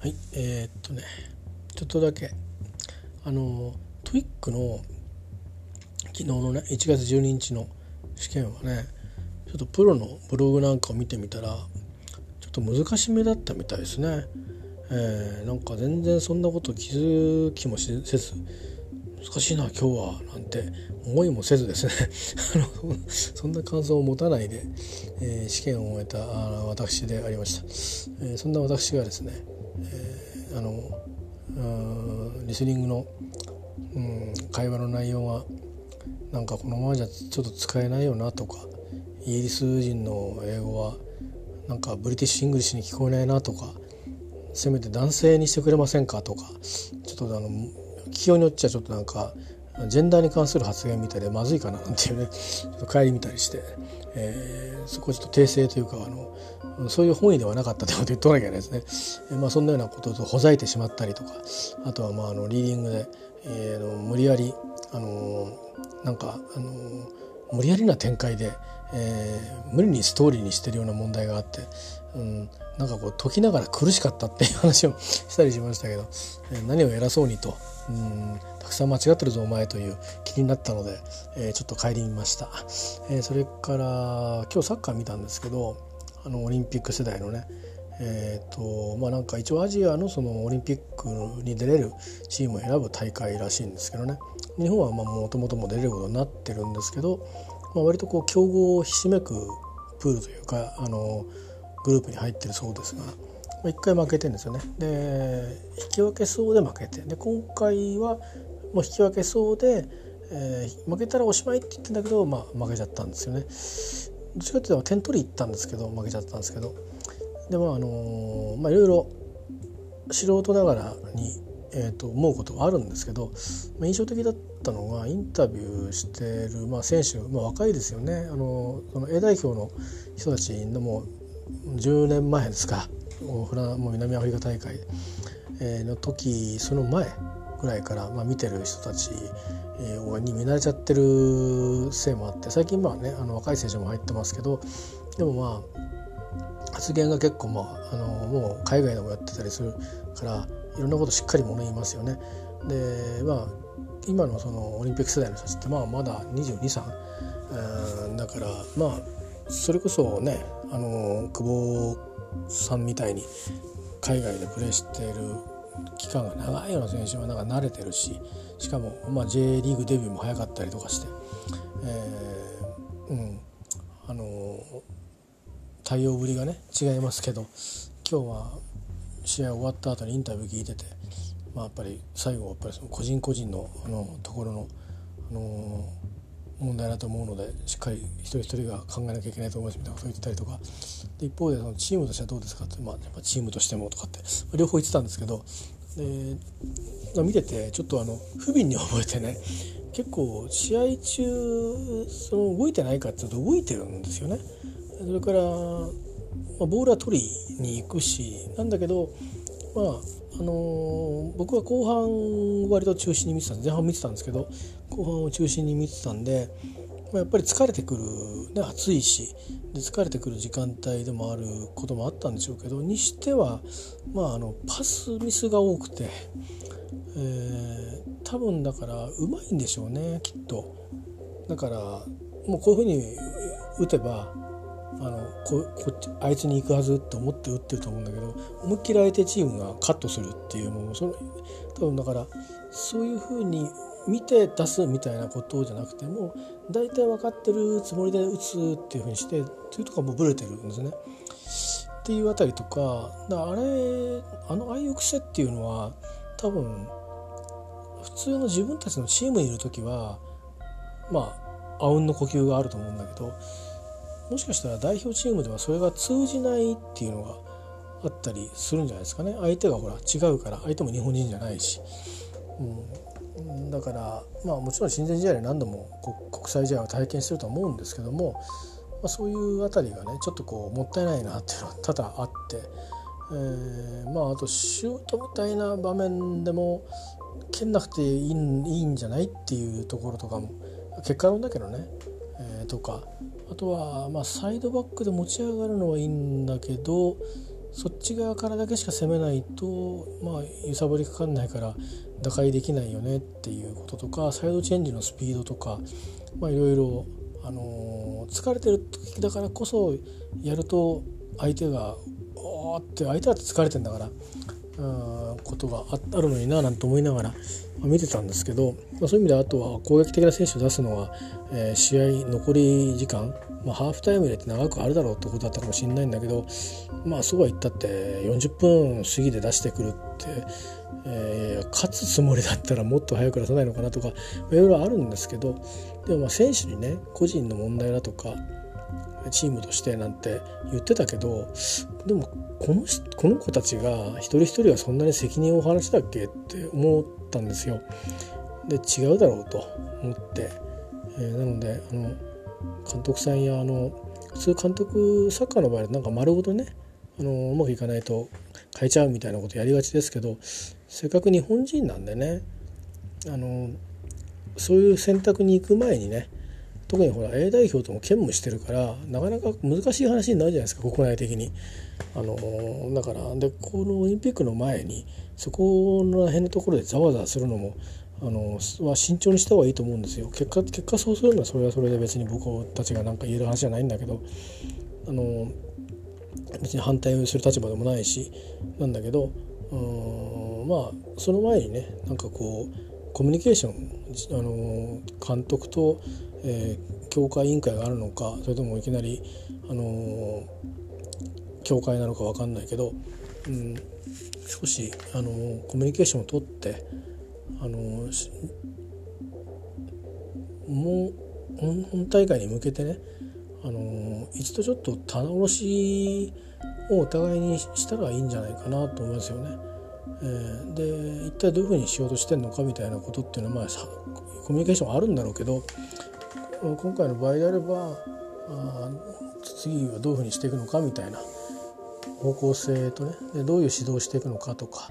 はいえー、っとねちょっとだけあの TOEIC の昨日のね1月12日の試験はねちょっとプロのブログなんかを見てみたらちょっと難しめだったみたいですね。えー、なんか全然そんなこと気づきもせず難しいな今日はなんて思いもせずですね あのそんな感想を持たないで、えー、試験を終えた私でありました、えー、そんな私がですね、えー、あのリスニングの、うん、会話の内容がなんかこのままじゃちょっと使えないよなとかイギリス人の英語はなんか British English に聞こえないなとかせめて男性にしてくれませんかとかちょっとあの聞きようによっちゃちょっとなんかジェンダーに関する発言みたいでまずいかななんていうねちょっと顧みたりして、えー、そこちょっと訂正というかあのそういう本意ではなかったということ言っとかなきゃいけないですね、えー、まあ、そんなようなこととほざいてしまったりとかあとはまああのリーディングで、えー、の無理やりあのなんかあの無理やりな展開で、えー、無理にストーリーにしてるような問題があって、うん、なんかこう解きながら苦しかったっていう話をしたりしましたけど、えー、何を偉そうにと、うん、たくさん間違ってるぞお前という気になったので、えー、ちょっと帰りました、えー、それから今日サッカー見たんですけどあのオリンピック世代のねえーとまあ、なんか一応アジアのそのオリンピックに出れるチームを選ぶ大会らしいんですけどね。日本はもともとも出れることになってるんですけど、まあ、割とこう強豪をひしめくプールというかあのグループに入ってるそうですが、まあ、1回負けてるんですよね。で引き分けそうで負けてで今回はもう引き分けそうで、えー、負けたらおしまいって言ってんだけど、まあ、負けちゃったんですよね。どっちかっていうと点取り行ったんですけど負けちゃったんですけどでまああのまあいろいろ素人ながらに、えーと、思うことはあるんですけど、まあ、印象的だったのがインタビューしてる、まあ、選手、まあ、若いですよね。あのその A 代表の人たちのも10年前ですか。フラもう南アフリカ大会の時その前ぐらいから、まあ、見てる人たちに見慣れちゃってるせいもあって最近まあねあの若い選手も入ってますけどでもまあ発言が結構まああのもう海外でもやってたりするからいろんなことしっかり物言いますよね。でまあ今のそのオリンピック世代の人たちってまあまだ223だからまあそれこそねあの久保さんみたいに海外でプレーしている期間が長いような選手はなんか慣れてるししかも、まあ、J リーグデビューも早かったりとかして、えー、うんあの対応ぶりがね違いますけど今日は試合終わった後にインタビュー聞いてて、まあ、やっぱり最後はやっぱりその個人個人のあのところの、あの問題だと思うのでしっかり一人一人が考えなきゃいけないと思いますみたいなことを言ってたりとかで一方でそのチームとしてはどうですかって、まあ、やっぱチームとしてもとかって両方言ってたんですけどで見ててちょっとあの不憫に覚えてね結構試合中その動いてないかっていうと動いてるんですよね。それから、まあ、ボールは取りに行くしなんだけどまああのー、僕は後半割と中心に見てた前半見てたんですけど後半を中心に見てたんで、まあ、やっぱり疲れてくる、ね、暑いしで疲れてくる時間帯でもあることもあったんでしょうけどにしては、まあ、あのパスミスが多くて、えー、多分だからうまいんでしょうねきっと。だからもうこういうふうに打てばあのここあいつに行くはずと思って打ってると思うんだけど思いっきり相手チームがカットするっていうもうその多分だからそういうふうに見て出すみたいなことじゃなくても大体分かってるつもりで打つっていうふうにしてというとかもブレてるんですね。っていうあたりとかだあれあのああいう癖っていうのは多分普通の自分たちのチームにいる時はまああうんの呼吸があると思うんだけどもしかしたら代表チームではそれが通じないっていうのがあったりするんじゃないですかね。相手がほら違うから相手も日本人じゃないし、うん、だからまあもちろん親善試合で何度も国際試合を体験してると思うんですけども、まあ、そういうあたりがねちょっとこうもったいないなっていうのは多々あって、えー、まああとシュートみたいな場面でも蹴んなくていいいいんじゃないっていうところとかも結果論だけどね、えー、とかあとは、まあ、サイドバックで持ち上がるのはいいんだけどそっち側からだけしか攻めないと、まあ、揺さぶりかかんないから打開できないよねっていうこととかサイドチェンジのスピードとか、まあ、いろいろ、あの、疲れてる時だからこそやると相手が「おー」って相手だって疲れてんだからことがあるのにななんて思いながら見てたんですけど、まあ、そういう意味であとは攻撃的な選手を出すのは、えー、試合残り時間、まあ、ハーフタイムでって長くあるだろうってことだったかもしれないんだけどまあそうは言ったって40分過ぎで出してくるって、えー、勝つつもりだったらもっと早く出さないのかなとかいろいろあるんですけどでもまあ選手にね個人の問題だとかチームとしてなんて言ってたけどでもこのこの子たちが一人一人はそんなに責任を負う話だっけって思ったんですよ。で違うだろうと思って、えー、なのであの監督さんやあの普通監督サッカーの場合なんか丸ごとねあのうまくいかないと変えちゃうみたいなことやりがちですけどせっかく日本人なんでねあのそういう選択に行く前にね特にほら A 代表とも兼務してるからなかなか難しい話になるじゃないですか国内的に。あのだからでこのオリンピックの前にそこの辺のところでざわざわするのもあのは慎重にした方がいいと思うんですよ。結果結果そうするのはそれはそれで別に僕たちが何か言える話じゃないんだけどあの別に反対をする立場でもないしなんだけどうんまあその前にねなんかこうコミュニケーションあの監督とえー、教会委員会があるのかそれともいきなり、あのー、教会なのか分かんないけど、うん、少し、あのー、コミュニケーションをとって、あの、もう本大会に向けてね、あの一度ちょっと棚卸しをお互いにしたらいいんじゃないかなと思いますよね。えー、で一体どういうふうにしようとしてんのかみたいなことっていうのはまあコミュニケーションはあるんだろうけど今回の場合であればあ次はどういうふうにしていくのかみたいな方向性とねでどういう指導をしていくのかとか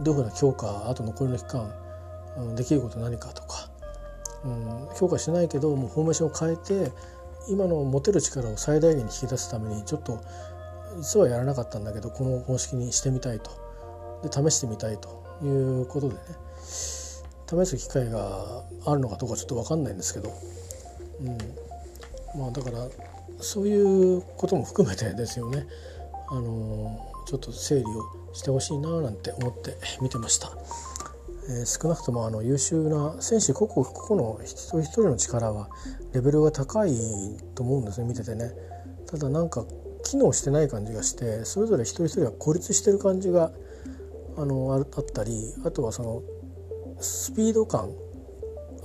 どういうふうな強化あと残りの期間できること何かとか、うん、評価してないけどもうフォーメーションを変えて今の持てる力を最大限に引き出すためにちょっと実はやらなかったんだけどこの方式にしてみたいと。で試してみたいということでね試す機会があるのかどうかちょっと分かんないんですけど。うんまあ、だからそういうことも含めてですよね、あのちょっと整理をしてほしいななんて思って見てました。えー、少なくともあの優秀な選手個々個々の一人一人の力はレベルが高いと思うんですね見ててね。ただなんか機能してない感じがしてそれぞれ一人一人が孤立してる感じがあのあったりあとはそのスピード感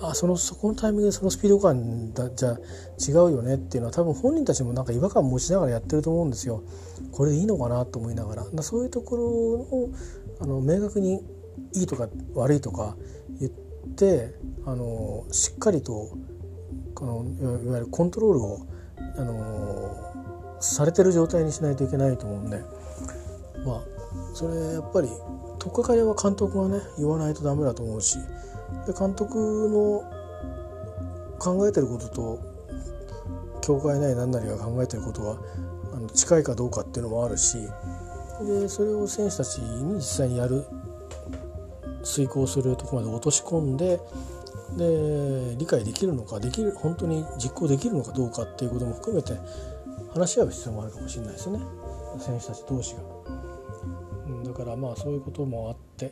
あそのそこのタイミングでそのスピード感だじゃ違うよねっていうのは多分本人たちもなんか違和感持ちながらやってると思うんですよ。これでいいのかなと思いながらだそういうところをあの明確にいいとか悪いとか言ってあのしっかりとこのいわゆるコントロールをあのされてる状態にしないといけないと思うんでまあそれやっぱり取っかかりは監督がね言わないとダメだと思うしで監督の考えてることと教会なり何なりが考えてることがあの近いかどうかっていうのもあるしでそれを選手たちに実際にやる遂行するとこまで落とし込んでで理解できるのかできる本当に実行できるのかどうかっていうことも含めて話し合う必要もあるかもしれないですね選手たち同士が。だからまあそういうこともあって、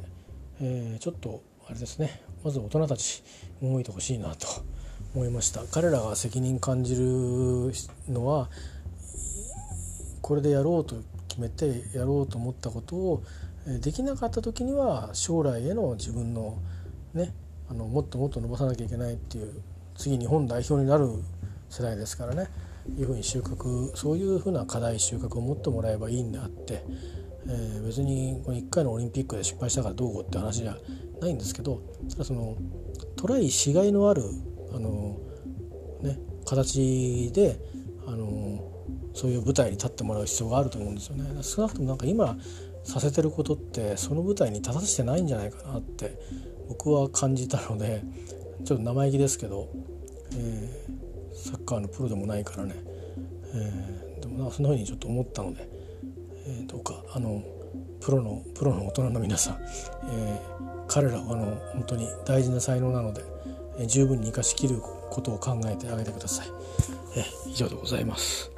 えー、ちょっとあれですねまず大人たち動いてほしいなと思いました。彼らが責任感じるのはこれでやろうと決めてやろうと思ったことをできなかった時には将来への自分のねあのもっともっと伸ばさなきゃいけないっていう次日本代表になる世代ですからね。いうふうに収穫そういうふうな課題収穫を持ってもらえばいいんであって、えー、別にこの1回のオリンピックで失敗したからどうこうって話じゃないんですけどただそのトライしがいのあるあの、ね、形であのそういう舞台に立ってもらう必要があると思うんですよね。少なくともなんか今させてることってその舞台に立たせてないんじゃないかなって僕は感じたのでちょっと生意気ですけど、えー、サッカーのプロでもないからね、えー、でもなそんなふうにちょっと思ったので、えー、どうかあのプロのプロの大人の皆さん、えー、彼らはあの本当に大事な才能なので、えー、十分に生かしきることを考えてあげてください。えー、以上でございます。